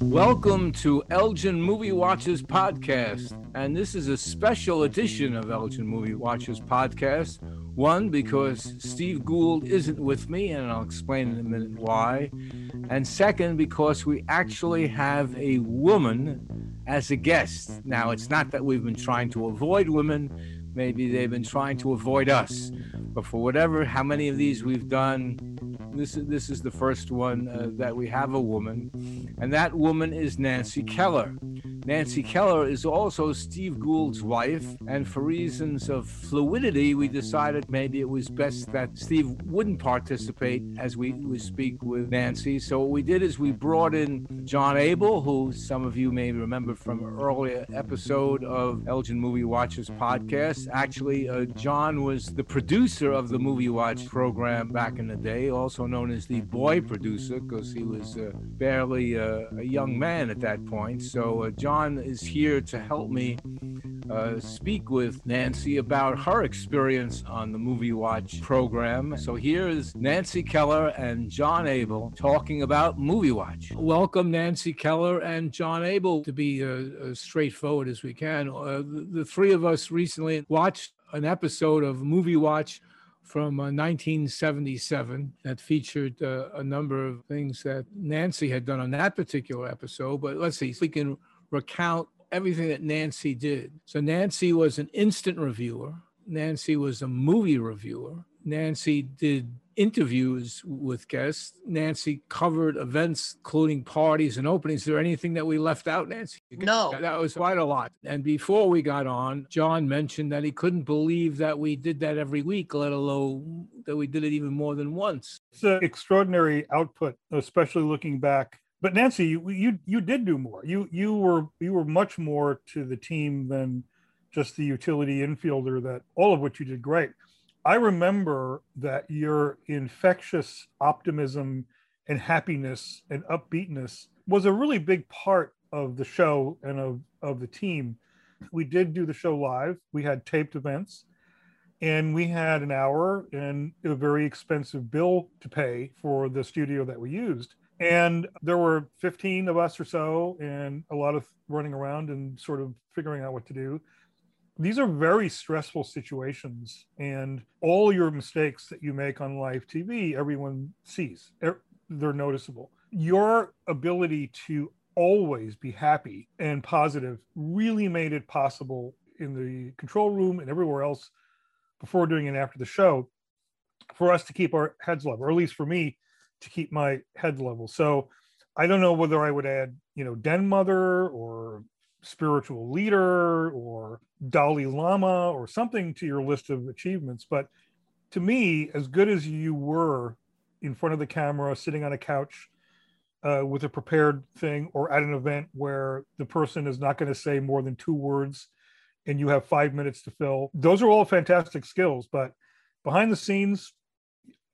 Welcome to Elgin Movie Watchers Podcast. And this is a special edition of Elgin Movie Watchers Podcast. One, because Steve Gould isn't with me, and I'll explain in a minute why. And second, because we actually have a woman as a guest. Now, it's not that we've been trying to avoid women, maybe they've been trying to avoid us. But for whatever, how many of these we've done, this is this is the first one uh, that we have a woman, and that woman is Nancy Keller. Nancy Keller is also Steve Gould's wife, and for reasons of fluidity, we decided maybe it was best that Steve wouldn't participate as we, we speak with Nancy. So what we did is we brought in John Abel, who some of you may remember from an earlier episode of Elgin Movie Watchers podcast. Actually, uh, John was the producer of the Movie Watch program back in the day, also known as the boy producer, because he was uh, barely uh, a young man at that point. So uh, John John is here to help me uh, speak with Nancy about her experience on the Movie Watch program. So here is Nancy Keller and John Abel talking about Movie Watch. Welcome, Nancy Keller and John Abel, to be uh, as straightforward as we can. Uh, the, three of us recently watched an episode of Movie Watch from uh, 1977 that featured uh, a number of things that Nancy had done on that particular episode. But let's see we can recount everything that Nancy did. So Nancy was an instant reviewer. Nancy was a movie reviewer. Nancy did interviews with guests. Nancy covered events, including parties and openings. Is there anything that we left out, Nancy? No. That was quite a lot. And before we got on, John mentioned that he couldn't believe that we did that every week, let alone that we did it even more than once. It's an extraordinary output, especially looking back but Nancy, you, you you did do more. You you were you were much more to the team than just the utility infielder. That all of which you did great. I remember that your infectious optimism and happiness and upbeatness was a really big part of the show and of, of the team. We did do the show live. We had taped events and we had an hour and a very expensive bill to pay for the studio that we used and there were 15 of us or so and a lot of running around and sort of figuring out what to do. These are very stressful situations and all your mistakes that you make on live tv everyone sees. They're noticeable. Your ability to always be happy and positive really made it possible in the control room and everywhere else before doing and after the show for us to keep our heads level or at least for me to keep my head level. So I don't know whether I would add, you know, Den Mother or spiritual leader or Dalai Lama or something to your list of achievements. But to me, as good as you were in front of the camera, sitting on a couch uh, with a prepared thing, or at an event where the person is not going to say more than two words and you have five minutes to fill, those are all fantastic skills. But behind the scenes,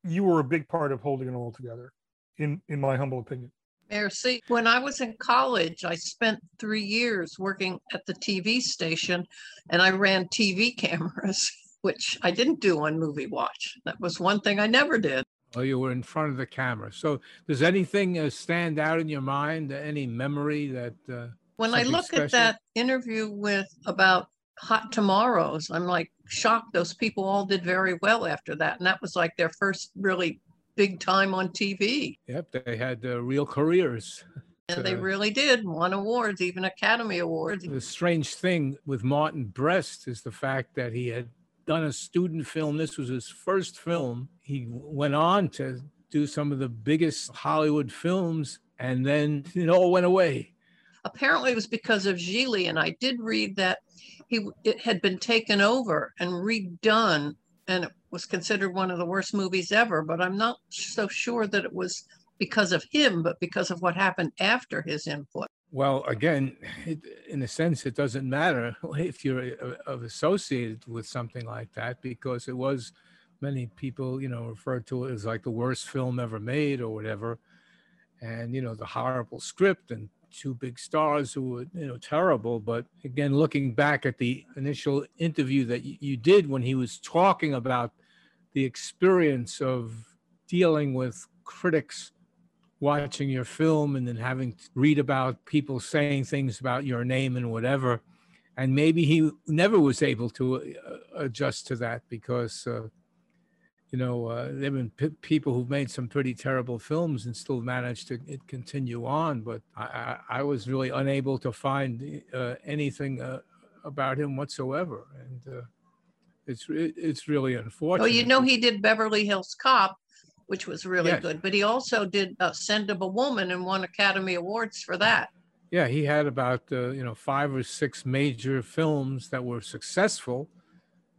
you were a big part of holding it all together, in in my humble opinion. Merci. When I was in college, I spent three years working at the TV station, and I ran TV cameras, which I didn't do on Movie Watch. That was one thing I never did. Oh, you were in front of the camera. So, does anything uh, stand out in your mind? Any memory that? Uh, when I look special? at that interview with about Hot Tomorrows, I'm like, shocked those people all did very well after that. And that was like their first really big time on TV. Yep, they had uh, real careers. And they really did won awards, even Academy Awards. The strange thing with Martin Brest is the fact that he had done a student film. This was his first film. He went on to do some of the biggest Hollywood films, and then it all went away. Apparently, it was because of Gigli, and I did read that he it had been taken over and redone and it was considered one of the worst movies ever but i'm not so sure that it was because of him but because of what happened after his input. Well again it, in a sense it doesn't matter if you're uh, associated with something like that because it was many people you know referred to it as like the worst film ever made or whatever. And you know the horrible script and two big stars who were you know terrible. But again, looking back at the initial interview that you did when he was talking about the experience of dealing with critics watching your film and then having to read about people saying things about your name and whatever. And maybe he never was able to uh, adjust to that because, uh, you know, uh, there have been p- people who've made some pretty terrible films and still managed to continue on. But I, I, I, was really unable to find uh, anything uh, about him whatsoever. And uh, it's, it's really unfortunate. Oh, you know, he did Beverly Hills Cop which was really yes. good. But he also did uh, Scent of a Woman and won Academy Awards for that. Yeah, he had about uh, you know five or six major films that were successful,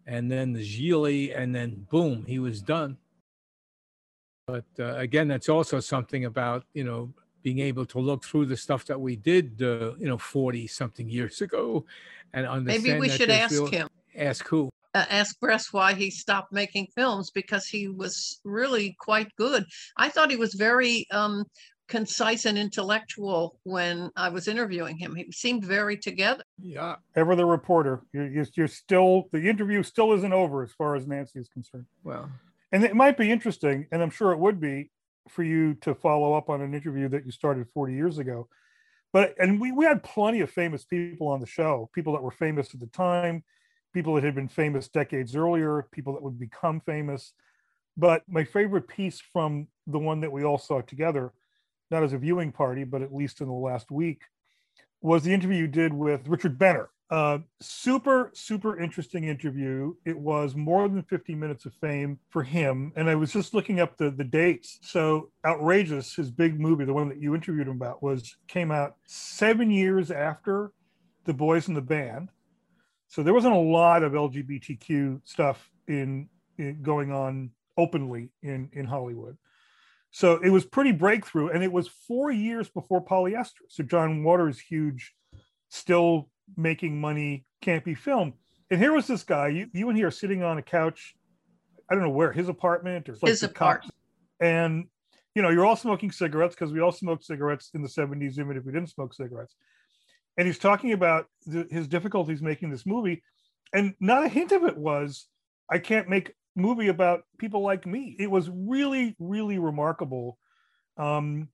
and then the Gigli, and then boom, he was done. But uh, again, that's also something about you know being able to look through the stuff that we did uh, you know forty something years ago, and understand. Maybe we should ask him. Ask who? uh, ask Brest why he stopped making films because he was really quite good. I thought he was very um, concise and intellectual when I was interviewing him. He seemed very together. Yeah. Ever the reporter. You're, you're still, the interview still isn't over as far as Nancy is concerned. Well, and it might be interesting, and I'm sure it would be for you to follow up on an interview that you started 40 years ago. But, and we, we had plenty of famous people on the show, people that were famous at the time, people that had been famous decades earlier, people that would become famous. But my favorite piece from the one that we all saw together, not as a viewing party, but at least in the last week, was the interview you did with Richard Benner. Uh, super, super interesting interview. It was more than 50 minutes of fame for him. And I was just looking up the, the dates. So Outrageous, his big movie, the one that you interviewed him about, was came out seven years after The Boys in the Band. So there wasn't a lot of LGBTQ stuff in, in going on openly in in Hollywood. So it was pretty breakthrough, and it was four years before polyester. So John Waters' huge, still making money campy film, and here was this guy. You you and he are sitting on a couch. I don't know where his apartment or like his apartment, and you know you're all smoking cigarettes because we all smoked cigarettes in the 70s, even if we didn't smoke cigarettes and he's talking about the, his difficulties making this movie and not a hint of it was i can't make movie about people like me. It was really really remarkable. Um,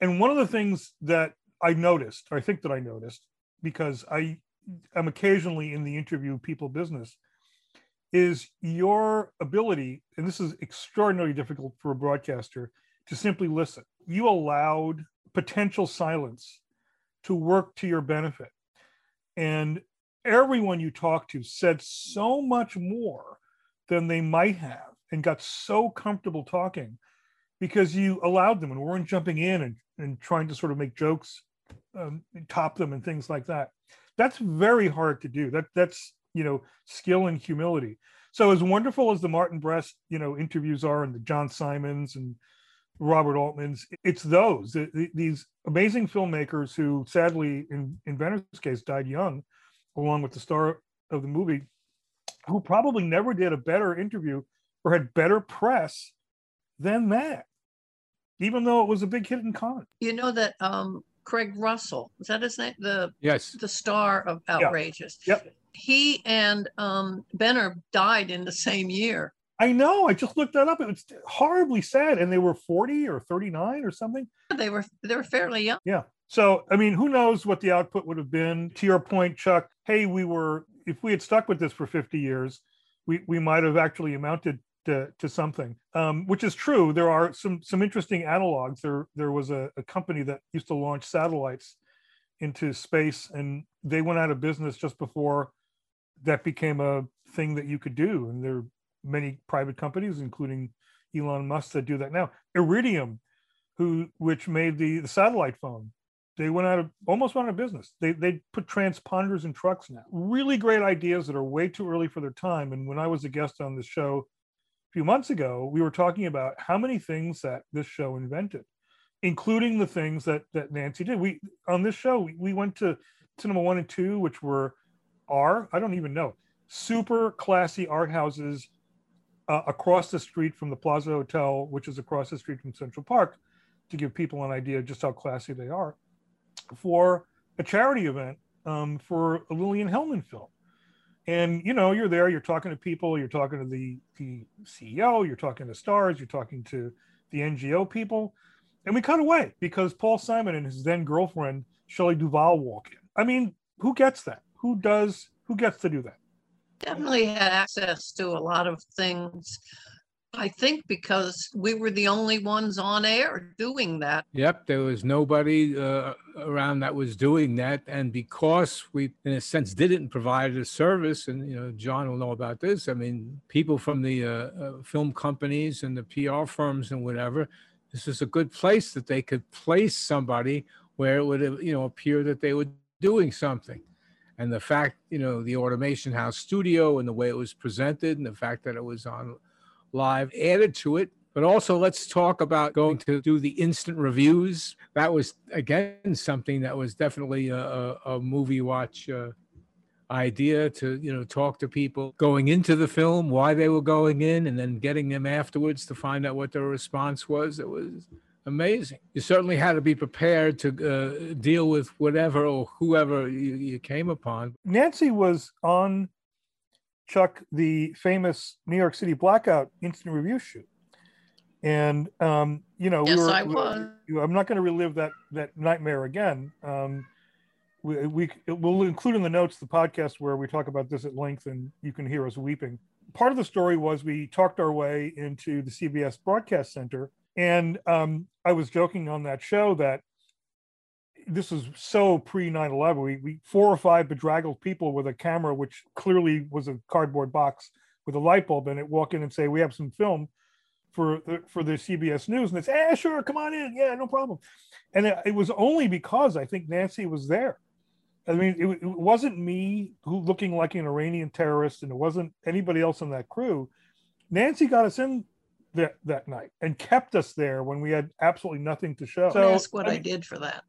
and one of the things that i noticed i think that i noticed because i am occasionally in the interview people business is your ability and this is extraordinarily difficult for a broadcaster to simply listen. You allowed potential silence to work to your benefit. And everyone you talked to said so much more than they might have and got so comfortable talking because you allowed them and weren't jumping in and, and trying to sort of make jokes, um, top them and things like that. That's very hard to do. That that's you know skill and humility. So as wonderful as the Martin Brest you know interviews are and the John Simons and Robert Altman's. It's those these amazing filmmakers who, sadly, in in Benner's case, died young, along with the star of the movie, who probably never did a better interview or had better press than that, even though it was a big hit in Cannes. You know that um, Craig Russell is that his name? The yes, the star of Outrageous. Yeah. Yep. He and um, Benner died in the same year. I know. I just looked that up. It was horribly sad, and they were forty or thirty-nine or something. They were they were fairly young. Yeah. So I mean, who knows what the output would have been? To your point, Chuck. Hey, we were if we had stuck with this for fifty years, we we might have actually amounted to, to something, um, which is true. There are some some interesting analogs. There there was a, a company that used to launch satellites into space, and they went out of business just before that became a thing that you could do. And there are many private companies, including Elon Musk, that do that now. Iridium, who which made the, the satellite phone, they went out of almost went out of business. They they put transponders in trucks now. Really great ideas that are way too early for their time. And when I was a guest on this show a few months ago, we were talking about how many things that this show invented, including the things that that Nancy did. We on this show we, we went to cinema one and two, which were are I don't even know super classy art houses uh, across the street from the Plaza Hotel, which is across the street from Central Park, to give people an idea just how classy they are. For a charity event um, for a Lillian Hellman film. And you know, you're there, you're talking to people, you're talking to the, the CEO, you're talking to stars, you're talking to the NGO people. And we cut away because Paul Simon and his then girlfriend, Shelley Duvall, walk in. I mean, who gets that? Who does, who gets to do that? Definitely had access to a lot of things I think because we were the only ones on air doing that. Yep, there was nobody uh, around that was doing that, and because we, in a sense, didn't provide a service, and you know, John will know about this. I mean, people from the uh, uh, film companies and the PR firms and whatever, this is a good place that they could place somebody where it would, you know, appear that they were doing something. And the fact, you know, the Automation House studio and the way it was presented, and the fact that it was on live added to it. But also, let's talk about going to do the instant reviews. That was, again, something that was definitely a, a, a movie watch uh, idea to, you know, talk to people going into the film, why they were going in, and then getting them afterwards to find out what their response was. It was amazing. You certainly had to be prepared to uh, deal with whatever or whoever you, you came upon. Nancy was on Chuck the famous New York City blackout instant review shoot. And um, you know, yes, we were, I was. We, I'm not going to relive that that nightmare again. Um, we, we will include in the notes the podcast where we talk about this at length, and you can hear us weeping. Part of the story was we talked our way into the CBS Broadcast Center, and um, I was joking on that show that this was so pre 9-11 we, we four or five bedraggled people with a camera which clearly was a cardboard box with a light bulb in it walk in and say we have some film for the, for the cbs news. And it's say yeah sure come on in. Yeah no problem. And it, it was only because i think nancy was there. I mean it, it wasn't me who looking like an iranian terrorist and it wasn't anybody else on that crew. Nancy got us in that, that night and kept us there when we had absolutely nothing to show. So, ask what I, mean, I did for that.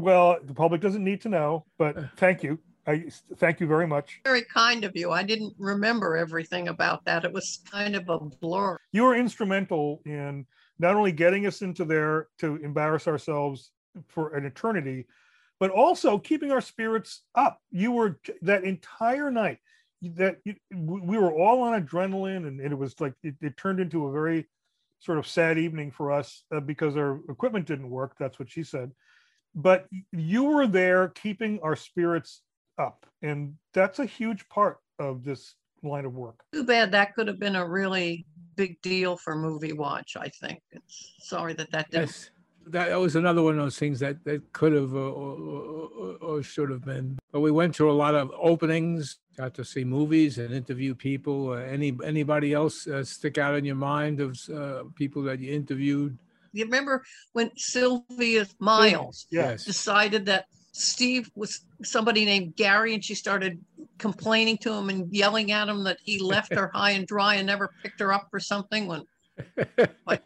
Well, the public doesn't need to know, but thank you. I thank you very much. Very kind of you. I didn't remember everything about that. It was kind of a blur. You were instrumental in not only getting us into there to embarrass ourselves for an eternity, but also keeping our spirits up. You were that entire night that you, we were all on adrenaline, and it was like it, it turned into a very sort of sad evening for us uh, because our equipment didn't work. That's what she said but you were there keeping our spirits up and that's a huge part of this line of work too bad that could have been a really big deal for movie watch i think it's sorry that that didn't yes. That, was another one of those things that, that could have uh, or, or, or, should have been. But we went to a lot of openings, got to see movies and interview people. Uh, any anybody else uh, stick out in your mind of uh, people that you interviewed? You remember when Sylvia Miles yes. decided that Steve was somebody named Gary and she started complaining to him and yelling at him that he left her high and dry and never picked her up for something when like,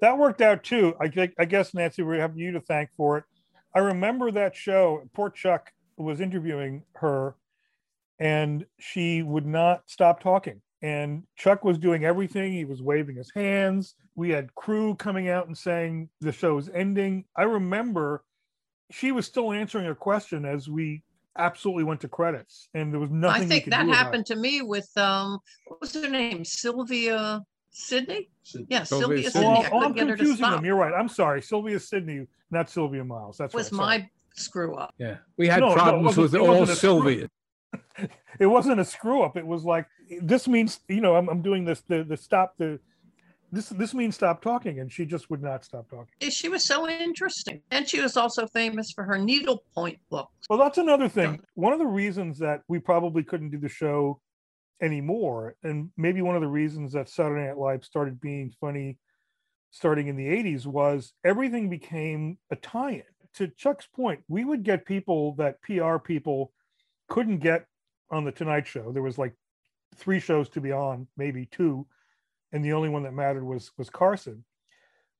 that worked out too. I, I guess Nancy, we have you to thank for it. I remember that show. Poor Chuck was interviewing her, and she would not stop talking and Chuck was doing everything. He was waving his hands. We had crew coming out and saying the show's ending. I remember she was still answering a question as we absolutely went to credits, and there was nothing. I think that happened to me with um, what was her name, Sylvia Sidney? Yeah, Sylvia, Sylvia Sidney. Well, oh, I'm confusing them. You're right. I'm sorry, Sylvia Sidney, not Sylvia Miles. That's was right. my screw up. Yeah, we had no, problems no, with all Sylvia. It wasn't a screw up. It was like this means you know I'm, I'm doing this the the stop the this this means stop talking and she just would not stop talking. She was so interesting. And she was also famous for her needlepoint books. Well that's another thing. One of the reasons that we probably couldn't do the show anymore and maybe one of the reasons that saturday night live started being funny starting in the 80s was everything became a tie-in. To chuck's point we would get people that pr people couldn't get on the tonight show there was like three shows to be on, maybe two, and the only one that mattered was was Carson.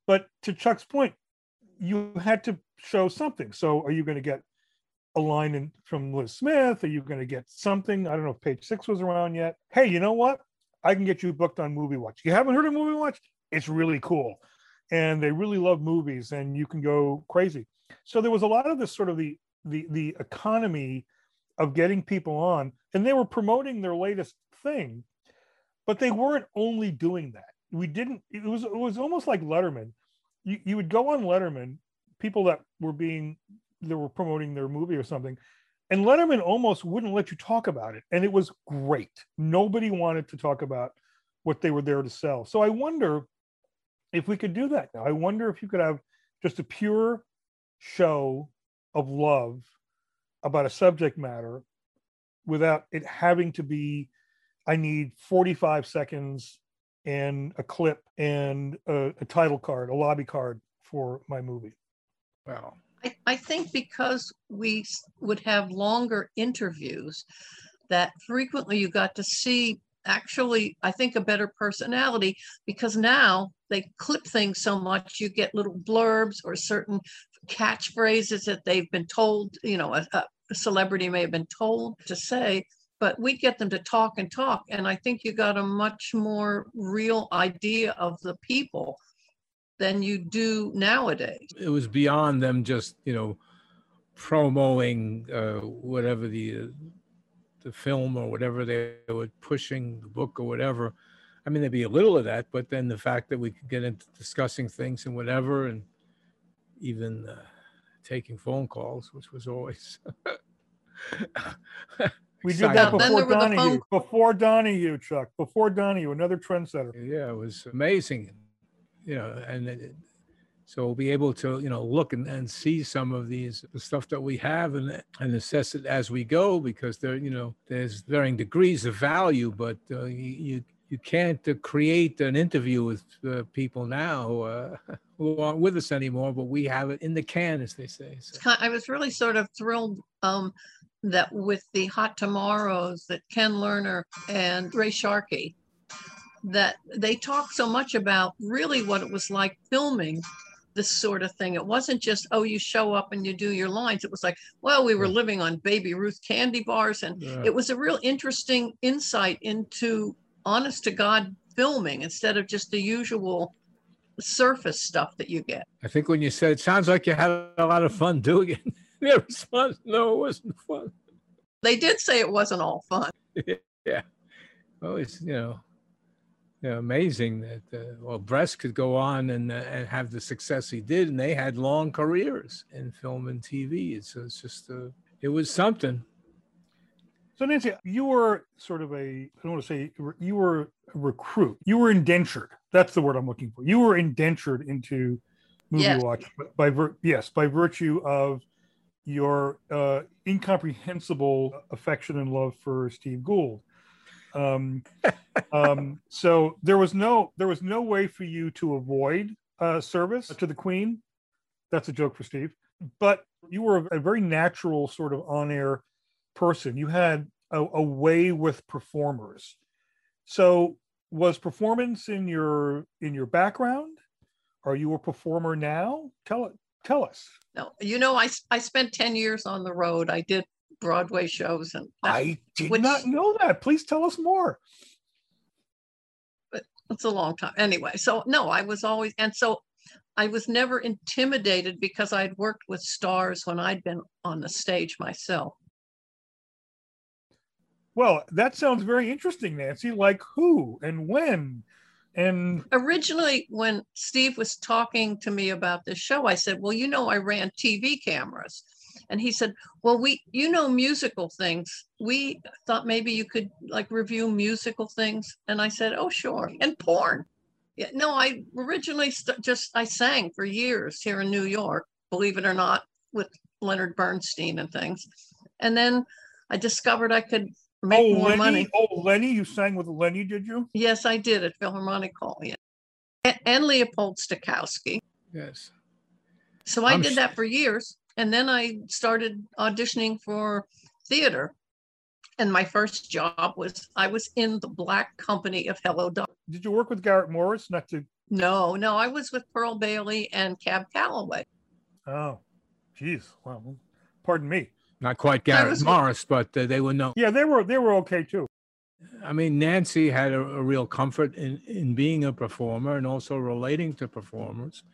But to Chuck's point, you had to show something. So are you going to get a line in, from Liz Smith? Are you going to get something? I don't know if page six was around yet. Hey, you know what? I can get you booked on Movie Watch. You haven't heard of Movie Watch? It's really cool. and they really love movies and you can go crazy. So there was a lot of this sort of the the the economy of getting people on and they were promoting their latest thing but they weren't only doing that. We didn't it was it was almost like letterman. You, you would go on letterman people that were being that were promoting their movie or something and letterman almost wouldn't let you talk about it and it was great. Nobody wanted to talk about what they were there to sell. So i wonder if we could do that now. I wonder if you could have just a pure show of love about a subject matter without it having to be i need 45 seconds and a clip and a, a title card a lobby card for my movie. Well, I, I think because we would have longer interviews, that frequently you got to see actually, I think, a better personality because now they clip things so much, you get little blurbs or certain catchphrases that they've been told, you know, a, a celebrity may have been told to say. But we get them to talk and talk. And I think you got a much more real idea of the people than you do nowadays. it was beyond them just you know promoting uh, whatever the uh, the film or whatever they were pushing the book or whatever. I mean there'd be a little of that but then the fact that we could get into discussing things and whatever and even uh, taking phone calls which was always we did that before there were the phone- donahue before donahue chuck. Before donahue another trendsetter. Yeah it was amazing. You know and it, so we'll be able to you know look and, and see some of these the stuff that we have and and assess it as we go because there you know there's varying degrees of value but uh, you, you can't uh, create an interview with uh, people now uh, who aren't with us anymore but we have it in the can as they say so. I was really sort of thrilled um, that with the Hot Tomorrows that Ken Lerner and Ray Sharkey, that they talked so much about really what it was like filming this sort of thing. It wasn't just, oh, you show up and you do your lines. It was like, well, we were living on Baby Ruth candy bars. And Yeah. it was a real interesting insight into honest to God filming instead of just the usual surface stuff that you get. i think when you said it sounds like you had a lot of fun doing it their response no it wasn't fun They did say it wasn't all fun. yeah. Well, it's you know, you know amazing that uh, well, Brest could go on and uh, and have the success he did, and they had long careers in film and TV. It's, it's just uh, it was something. So Nancy, you were sort of a I don't want to say you were- a recruit. You were indentured. That's the word I'm looking for. You were indentured into movie Yes. watch by vir- yes by virtue of your uh, incomprehensible affection and love for Steve Gould. Um, um, so there was no there was no way for you to avoid uh, service to the Queen. That's a joke for Steve. But you were a very natural sort of on air person. You had a, a way with performers. So was performance in your in your background? Are you a performer now? Tell it. Tell us. No, you know, I, I spent 10 years on the road. I did Broadway shows and that- I did which- not know that. Please tell us more. But it's a long time. Anyway, so no, I was always, and so I was never intimidated because I'd worked with stars when I'd been on the stage myself. Well, that sounds very interesting, Nancy. Like who and when and Originally, when Steve was talking to me about this show, I said, Well, you know, I ran TV cameras. And he said, Well, we, you know, musical things. We thought maybe you could like review musical things. And I said, Oh, sure. And porn. Yeah, no, I originally st- just, I sang for years here in New York, believe it or not, with Leonard Bernstein and things. And then I discovered I could make oh more Lenny, money. oh Lenny, you sang with Lenny, did you? Yes, I did at Philharmonic Hall. Yeah. A- And Leopold Stokowski. Yes. So I I'm did that for years. And then I started auditioning for theater. And my first job was I was in the black company of Hello Dolly. Did you work with Garrett Morris? Not to No, no, I was with Pearl Bailey and Cab Calloway. oh geez. Well, pardon me. Not quite Garrett was- Morris, but uh, they were known. Yeah, they were they were okay too. I mean, Nancy had a, a, real comfort in, in being a performer and also relating to performers.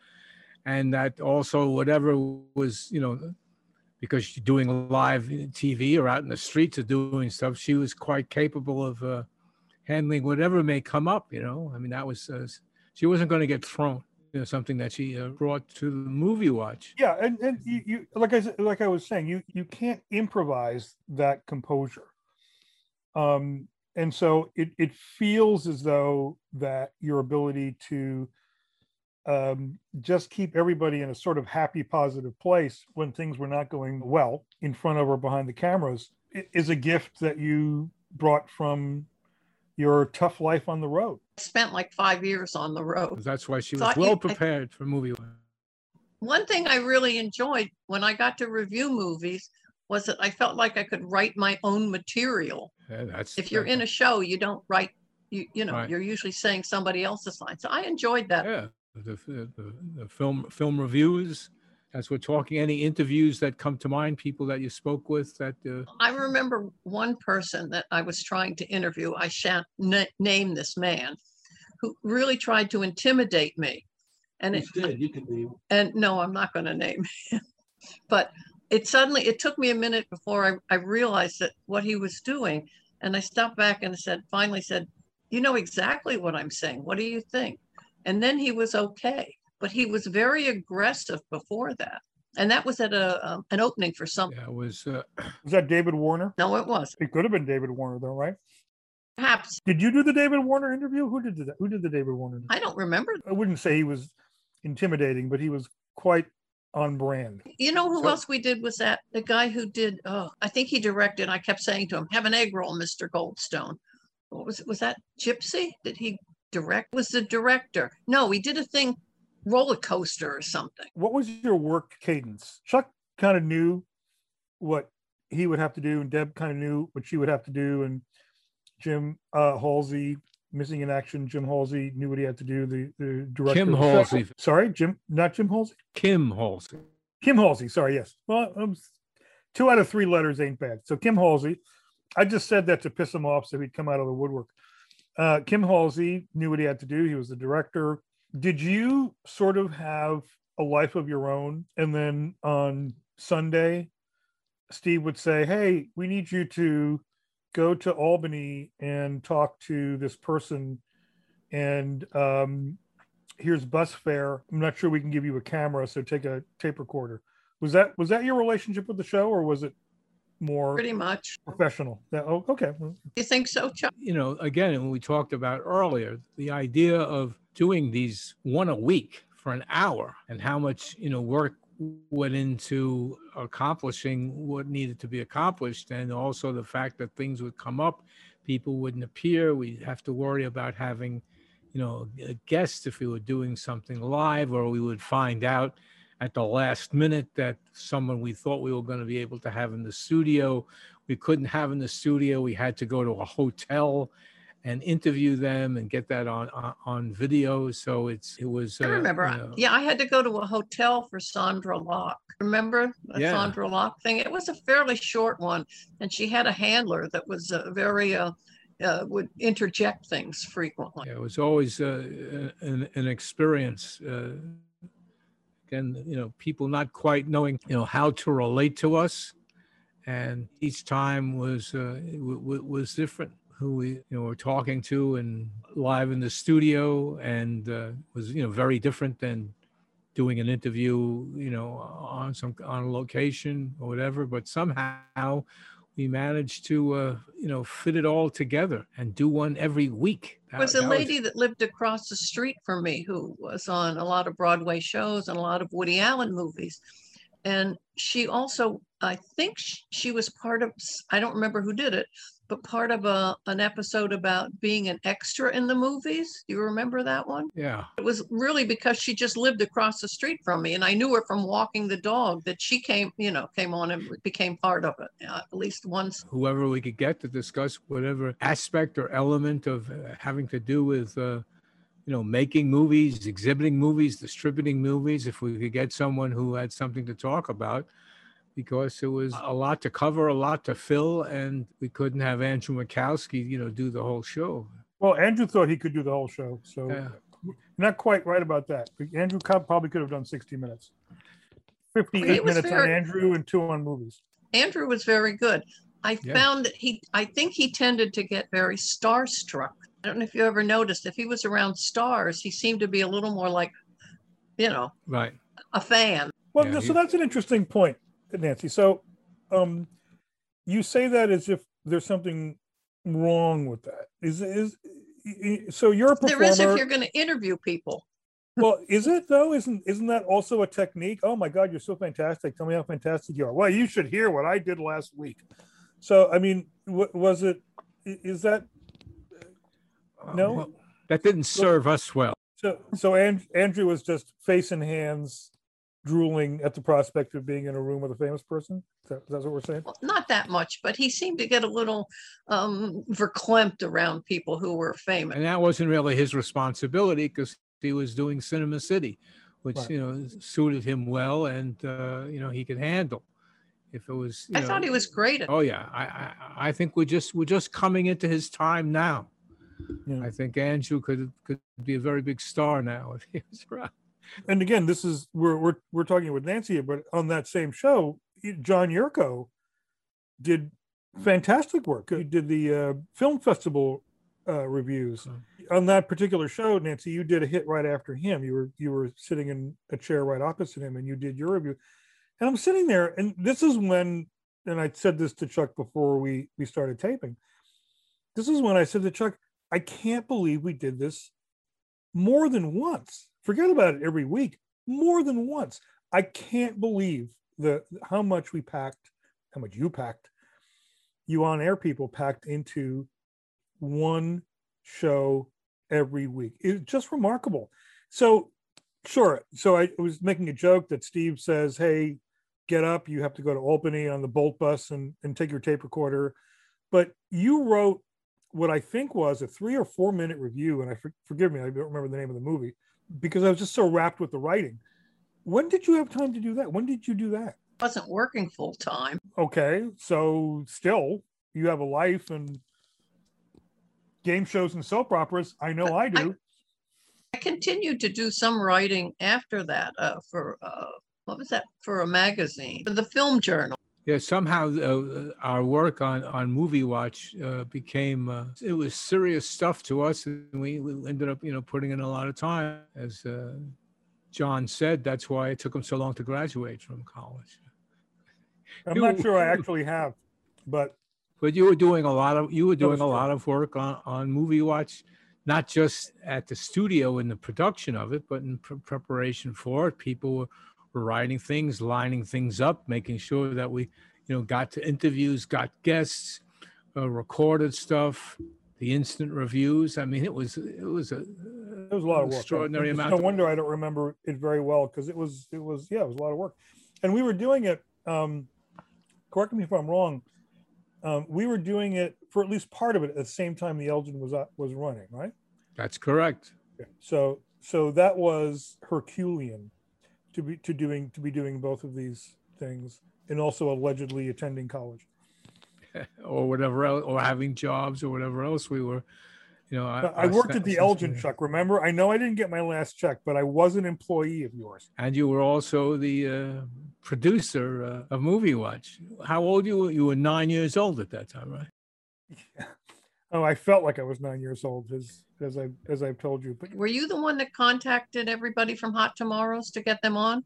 And that also, whatever was, you know, because she's doing live TV or out in the streets or doing stuff, she was quite capable of uh, handling whatever may come up, you know. I mean, that was, uh, she wasn't going to get thrown. You know, something that she uh, brought to the movie watch. Yeah, and, and you, you like I like I was saying, you you can't improvise that composure. Um, and so it, it feels as though that your ability to um, just keep everybody in a sort of happy positive place when things were not going well in front of or behind the cameras is a gift that you brought from your tough life on the road I spent like five years on the road that's why she was well prepared for movie one thing i really enjoyed when i got to review movies was that I felt like I could write my own material. Yeah, that's if you're in a show, you don't write. You you know right. you're usually saying somebody else's line. So I enjoyed that. Yeah, the, the, the film film reviews. As we're talking, any interviews that come to mind, people that you spoke with that. Uh... I remember one person that I was trying to interview. I shan't n- name this man, who really tried to intimidate me. And it, did. You can name. And no, I'm not going to name him. but it suddenly it took me a minute before I, I realized that what he was doing and i stopped back and said finally said you know exactly what i'm saying what do you think and then he was okay but he was very aggressive before that and that was at a um, an opening for something yeah, it was uh... was that david warner no it was it could have been david warner though right perhaps did you do the david warner interview who did that who did the david warner interview? i don't remember i wouldn't say he was intimidating but he was quite on brand. You know who so, else we did was that the guy who did oh I think he directed I kept saying to him have an egg roll Mr. Goldstone. What was it was that Gypsy? Did he direct was the director? No, he did a thing roller coaster or something. What was your work cadence? Chuck kind of knew what he would have to do and Deb kind of knew what she would have to do and Jim uh, Halsey missing in action. Jim Halsey knew what he had to do. The the director. Kim Halsey. Sorry, Jim, not Jim Halsey. Kim Halsey. Kim Halsey. Sorry, yes. Well, um, two out of three letters ain't bad. So Kim Halsey. I just said that to piss him off, so he'd come out of the woodwork. Uh, Kim Halsey knew what he had to do. He was the director. Did you sort of have a life of your own, and then on Sunday, Steve would say, "Hey, we need you to." go to Albany and talk to this person, and um, here's bus fare. I'm not sure we can give you a camera, so take a tape recorder. Was that was that your relationship with the show, or was it more pretty much professional? Yeah, oh, okay. You think so, Chuck? You know, again, when we talked about earlier, the idea of doing these one a week for an hour and how much you know work went into accomplishing what needed to be accomplished and also the fact that things would come up people wouldn't appear we'd have to worry about having you know a guest if we were doing something live or we would find out at the last minute that someone we thought we were going to be able to have in the studio we couldn't have in the studio we had to go to a hotel and interview them and get that on on, on video. So it's it was. I remember. Uh, you know, yeah, I had to go to a hotel for Sandra Locke. Remember the yeah. Sondra Locke thing? It was a fairly short one, and she had a handler that was uh, very. Uh, uh, would interject things frequently. Yeah, it was always uh, an, an experience. Again, you know, people not quite knowing, you know, how to relate to us, and each time was uh, was different who we you know were talking to and live in the studio and uh, was you know very different than doing an interview you know on some on a location or whatever. But somehow we managed to uh, you know fit it all together and do one every week. There was a lady was... that lived across the street from me who was on a lot of broadway shows and a lot of woody allen movies. And she also i think she was part of i don't remember who did it but part of a an episode about being an extra in the movies. Do you remember that one? Yeah. It was really because she just lived across the street from me, and I knew her from walking the dog. That she came, you know, came on and became part of it uh, at least once. Whoever we could get to discuss whatever aspect or element of uh, having to do with. Uh, you know, making movies, exhibiting movies, distributing movies. If we could get someone who had something to talk about, because it was a lot to cover, a lot to fill, and we couldn't have Andrew Makowski, you know, do the whole show. Well, Andrew thought he could do the whole show, so Yeah. not quite right about that. Andrew Cobb probably could have done 60 minutes. 58 He was minutes on Andrew and two on movies. Andrew was very good. I Yeah. found that he, I think he tended to get very starstruck. I don't know if you ever noticed, if he was around stars, he seemed to be a little more like, you know, Right. a fan. Well, Yeah, so he- that's an interesting point, Nancy. So, um, you say that as if there's something wrong with that. Is is so you're a performer. There is if you're going to interview people. well, is it though? Isn't isn't that also a technique? Oh my God, you're so fantastic! Tell me how fantastic you are. Well, you should hear what I did last week. So, I mean, wa- was it? Is that Uh, No? well, that didn't serve us well. so? So, and, Andrew was just face and hands, drooling at the prospect of being in a room with a famous person. Is that, that's what we're saying. Well, Not that much, but he seemed to get a little um, verklempt around people who were famous. And that wasn't really his responsibility because he was doing Cinema City, which, Right. you know, suited him well and, uh, you know, he could handle. If it was, you I thought he was great at Oh yeah, I, I I think we're just we're just coming into his time now. Yeah. I think Andrew could could be a very big star now if he was around. And again, this is we're we're we're talking with Nancy, but on that same show, John Yurko did fantastic work. He did the uh, film festival uh, reviews Oh. on that particular show. Nancy, you did a hit right after him. You were you were sitting in a chair right opposite him, and you did your review. And I'm sitting there, and this is when, and I said this to Chuck before we we started taping. This is when I said to Chuck, I can't believe we did this more than once. Forget about it every week. More than once. I can't believe the how much we packed, how much you packed, you on air people packed into one show every week. It's just remarkable. So sure. So I was making a joke that Steve says, Hey, get up, you have to go to Albany on the Bolt bus and, and take your tape recorder. But you wrote what I think was a three or four minute review, and I forgive me, I don't remember the name of the movie because I was just so wrapped with the writing. When did you have time to do that? When did you do that? wasn't working full time. Okay, so still you have a life and game shows and soap operas. I know I do. I continued to do some writing after that uh, for uh, what was that for a magazine, for the Film Journal. Yeah, somehow uh, our work on on Movie Watch uh, became uh, it was serious stuff to us, and we, we ended up you know putting in a lot of time. As uh, John said, that's why it took him so long to graduate from college. I'm not sure I actually have, but But you were doing a lot of you were doing a lot of work on on Movie Watch, not just at the studio in the production of it, but in pre- preparation for it. People were writing things, lining things up, making sure that we, you know, got to interviews, got guests, uh, recorded stuff, the instant reviews. I mean, it was it was a it was a lot of work. extraordinary amount. No wonder I don't remember it very well because it was it was yeah it was a lot of work, and we were doing it. Um, correct me if I'm wrong. Um, we were doing it for at least part of it at the same time the Elgin was up, was running, right? That's correct. So so that was Herculean to be to doing to be doing both of these things and also allegedly attending college. or whatever else, or having jobs or whatever else we were. You know, I, I worked at the Elgin, check. Chuck. Remember, I know I didn't get my last check, but I was an employee of yours. And you were also the uh, producer uh, of Movie Watch. How old you were? You were nine years old at that time, right? Oh, I felt like I was nine years old, as as I as I've told you. But Were you the one that contacted everybody from Hot Tomorrows to get them on?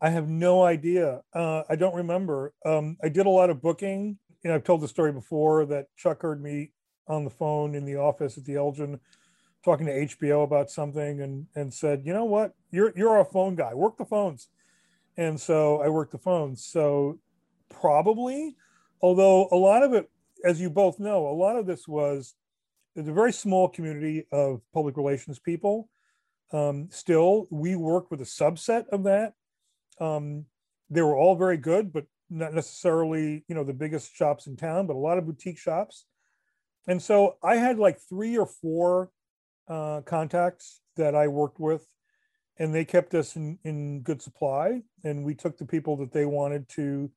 I have no idea. Uh, I don't remember. Um, I did a lot of booking. You know, I've told the story before that Chuck heard me on the phone in the office at the Elgin talking to HBO about something and and said, you know what, you're you're a phone guy. Work the phones. And so I worked the phones. So probably, although a lot of it, as you both know, a lot of this was it's a very small community of public relations people. Um, still, we worked with a subset of that. Um, they were all very good, but not necessarily, you know, the biggest shops in town, but a lot of boutique shops. And so I had like three or four uh, contacts that I worked with and they kept us in, in good supply. And we took the people that they wanted to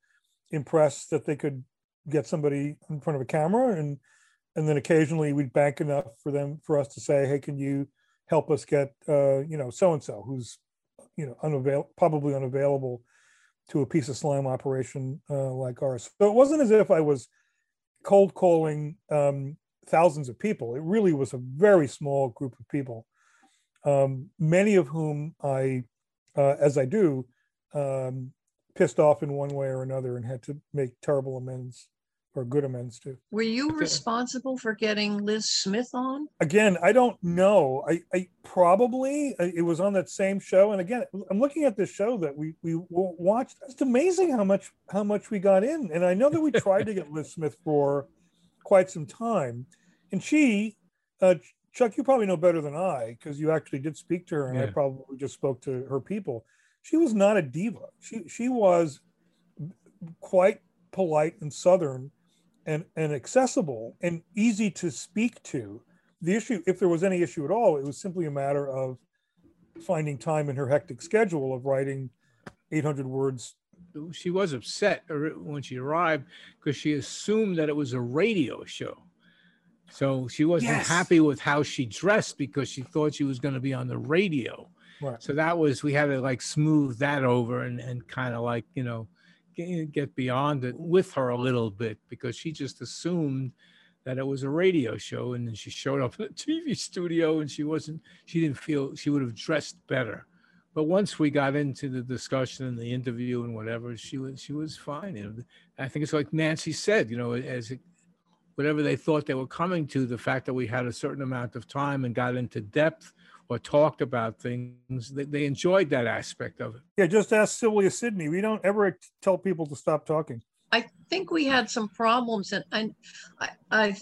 impress that they could get somebody in front of a camera and and then occasionally we'd bank enough for them for us to say hey can you help us get uh, you know so and so who's you know unavail probably unavailable to a piece of slime operation uh, like ours. So it wasn't as if i was cold calling um, thousands of people. It really was a very small group of people um, many of whom i uh, as i do um, pissed off in one way or another and had to make terrible amends or good amends to. Were you responsible for getting Liz Smith on? Again, I don't know. I, I probably it was on that same show. And again, I'm looking at this show that we we watched. It's amazing how much how much we got in. And I know that we tried to get Liz Smith for quite some time, and she. Uh, Chuck, you probably know better than I because you actually did speak to her, and yeah. I probably just spoke to her people. She was not a diva. She she was quite polite and southern and, and accessible and easy to speak to. The issue, if there was any issue at all, it was simply a matter of finding time in her hectic schedule of writing 800 words. She was upset er, when she arrived because she assumed that it was a radio show. So she wasn't yes. happy with how she dressed because she thought she was going to be on the radio. Right. So that was we had to like smooth that over and, and kind of like, you know, get beyond it with her a little bit because she just assumed that it was a radio show and then she showed up in a TV studio and she wasn't she didn't feel she would have dressed better. But once we got into the discussion and the interview and whatever, she was she was fine. And I think it's like Nancy said, you know, as it, whatever they thought they were coming to, the fact that we had a certain amount of time and got into depth or talked about things, they, they enjoyed that aspect of it. Yeah, just ask Sylvia Sidney. We don't ever tell people to stop talking. I think we had some problems, and, and I, I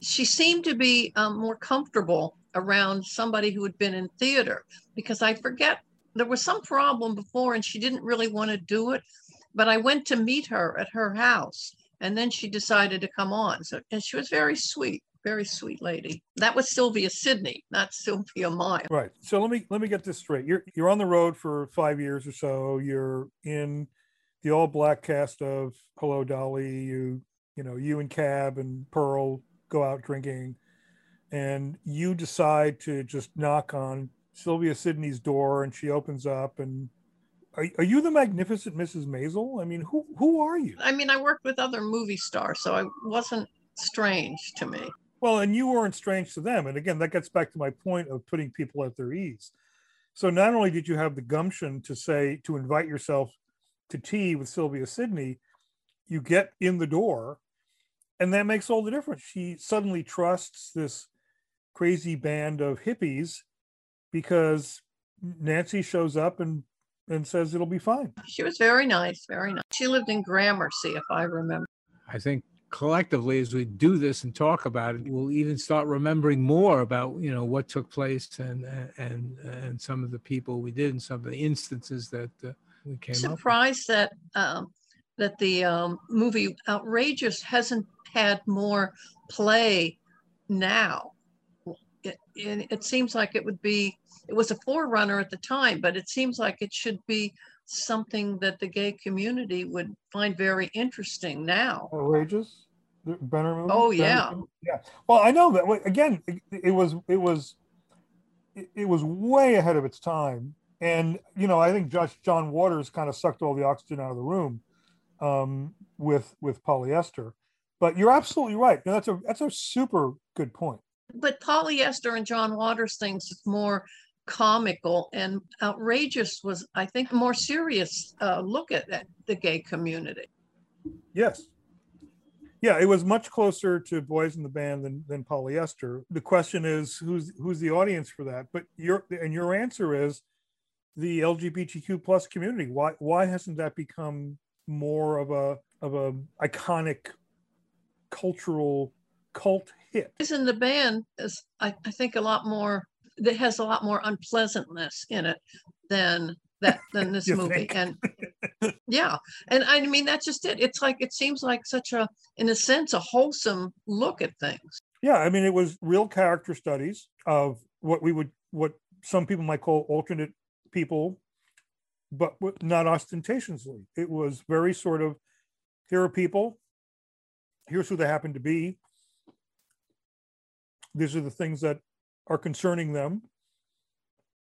she seemed to be um, more comfortable around somebody who had been in theater because I forget there was some problem before and she didn't really want to do it. But I went to meet her at her house and then she decided to come on. So, and she was very sweet very sweet lady. That was Sylvia Sidney, not Sylvia Meyer. Right. So let me let me get this straight. You're you're on the road for five years or so. You're in the all black cast of Hello Dolly. You you know you and Cab and Pearl go out drinking, and you decide to just knock on Sylvia Sidney's door, and she opens up and. Are, are you the magnificent Mrs. Maisel? I mean, who who are you? I mean, I worked with other movie stars, so I wasn't strange to me. Well, and you weren't strange to them. And again, that gets back to my point of putting people at their ease. So not only did you have the gumption to say, to invite yourself to tea with Sylvia Sidney, you get in the door, and that makes all the difference. She suddenly trusts this crazy band of hippies because Nancy shows up and and says it'll be fine. She was very nice, very nice. She lived in Gramercy, if I remember. I think collectively as we do this and talk about it we'll even start remembering more about you know what took place and and and some of the people we did and some of the instances that uh, we came surprised that um, that the um, movie outrageous hasn't had more play now. It, it, it seems like it would be it was a forerunner at the time but it seems like it should be something that the gay community would find very interesting now. Outrageous, Benner movie. Oh yeah, yeah. Well, I know that. Again, it, it was it was it was way ahead of its time, and you know I think Josh John Waters kind of sucked all the oxygen out of the room um, with with polyester. But you're absolutely right. that's a that's a super good point. But polyester and John Waters things is more comical and outrageous was, I think, a more serious uh, look at, at the gay community. Yes. Yeah, it was much closer to Boys in the Band than, than polyester. The question is who's who's the audience for that? But your and your answer is the LGBTQ plus community. Why why hasn't that become more of a of a iconic cultural cult hit? Boys in the Band is I, I think a lot more that has a lot more unpleasantness in it than that than this movie think? and yeah and i mean that's just it it's like it seems like such a in a sense a wholesome look at things yeah i mean it was real character studies of what we would what some people might call alternate people, but not ostentatiously. It was very sort of here are people, here's who they happen to be. These are the things that are concerning them.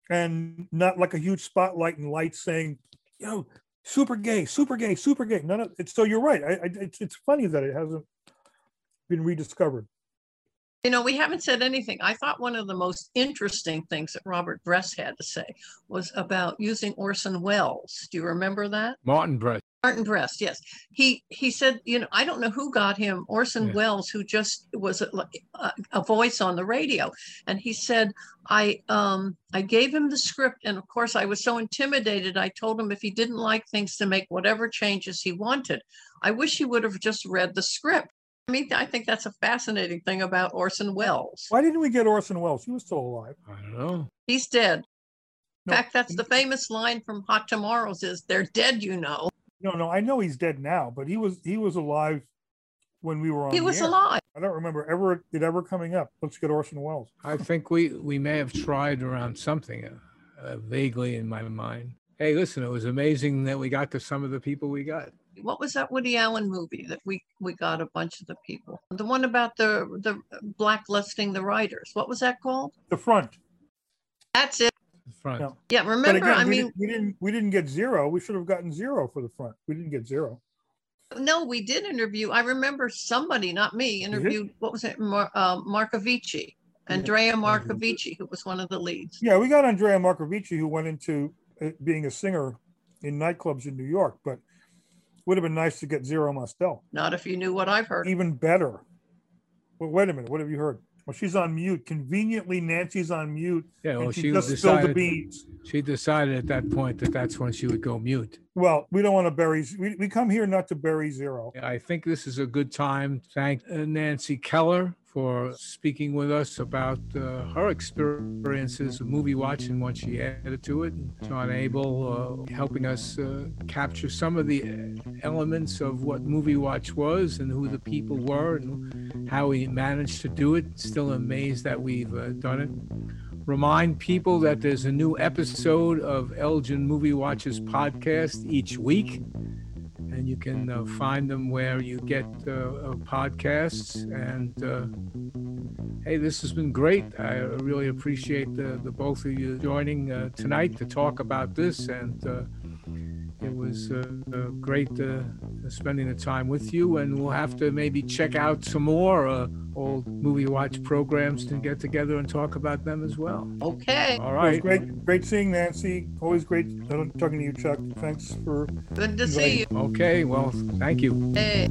And not like a huge spotlight and light saying, you know, super gay, super gay, super gay. None of it's so you're right. I, I, it's it's funny that it hasn't been rediscovered. You know, we haven't said anything. I thought one of the most interesting things that Robert Brest had to say was about using Orson Welles. Do you remember that? Martin Brest. Martin Brest, yes. He he said, you know, I don't know who got him Orson yeah. Welles, who just was a, a, a, voice on the radio, and he said, I um I gave him the script, and of course I was so intimidated. I told him if he didn't like things to make whatever changes he wanted. I wish he would have just read the script. I mean, I think that's a fascinating thing about Orson Welles. Why didn't we get Orson Welles? He was still alive. I don't know. He's dead. In no. fact, that's the famous line from Hot Tomorrows is they're dead, you know. No, no, I know he's dead now, but he was he was alive when we were on. He was alive. I don't remember ever it ever coming up. Let's get Orson Welles. I think we we may have tried around something uh, uh, vaguely in my mind. Hey, listen, it was amazing that we got to some of the people we got what was that Woody Allen movie that we we got a bunch of the people? The one about the the blacklisting the writers. What was that called? The Front. That's it. The front. Yeah. yeah remember, again, I we mean, didn't, we didn't we didn't get zero. We should have gotten zero for the front. We didn't get zero. No, we did interview. I remember somebody, not me, interviewed. What was it? Mar, uh, Marcovicci, Andrea Marcovicci, who was one of the leads. Yeah, we got Andrea Marcovicci, who went into uh, being a singer in nightclubs in New York, but would have been nice to get Zero Mostel. Not if you knew what I've heard. Even better. Well, wait a minute. What have you heard? Well, she's on mute. Conveniently, Nancy's on mute. Yeah, well, she, she just decided, spilled the beans. She decided at that point that that's when she would go mute. Well, we don't want to bury. We, we come here not to bury zero. I think this is a good time. Thank uh, Nancy Keller for speaking with us about uh, her experiences of movie watching, what she added to it. John Abel uh, helping us uh, capture some of the elements of what Movie Watch was and who the people were and how we managed to do it. Still amazed that we've uh, done it. Remind people that there's a new episode of Elgin Movie Watchers podcast each week and you can uh, find them where you get uh, uh podcasts. And uh, hey, this has been great. I really appreciate the, the both of you joining uh, tonight to talk about this and it was great spending the time with you, and we'll have to maybe check out some more old movie watch programs to get together and talk about them as well. Okay. All right. great, great seeing Nancy. Always great talking to you, Chuck. Thanks for. Good to see you. Okay. Well, thank you. Hey.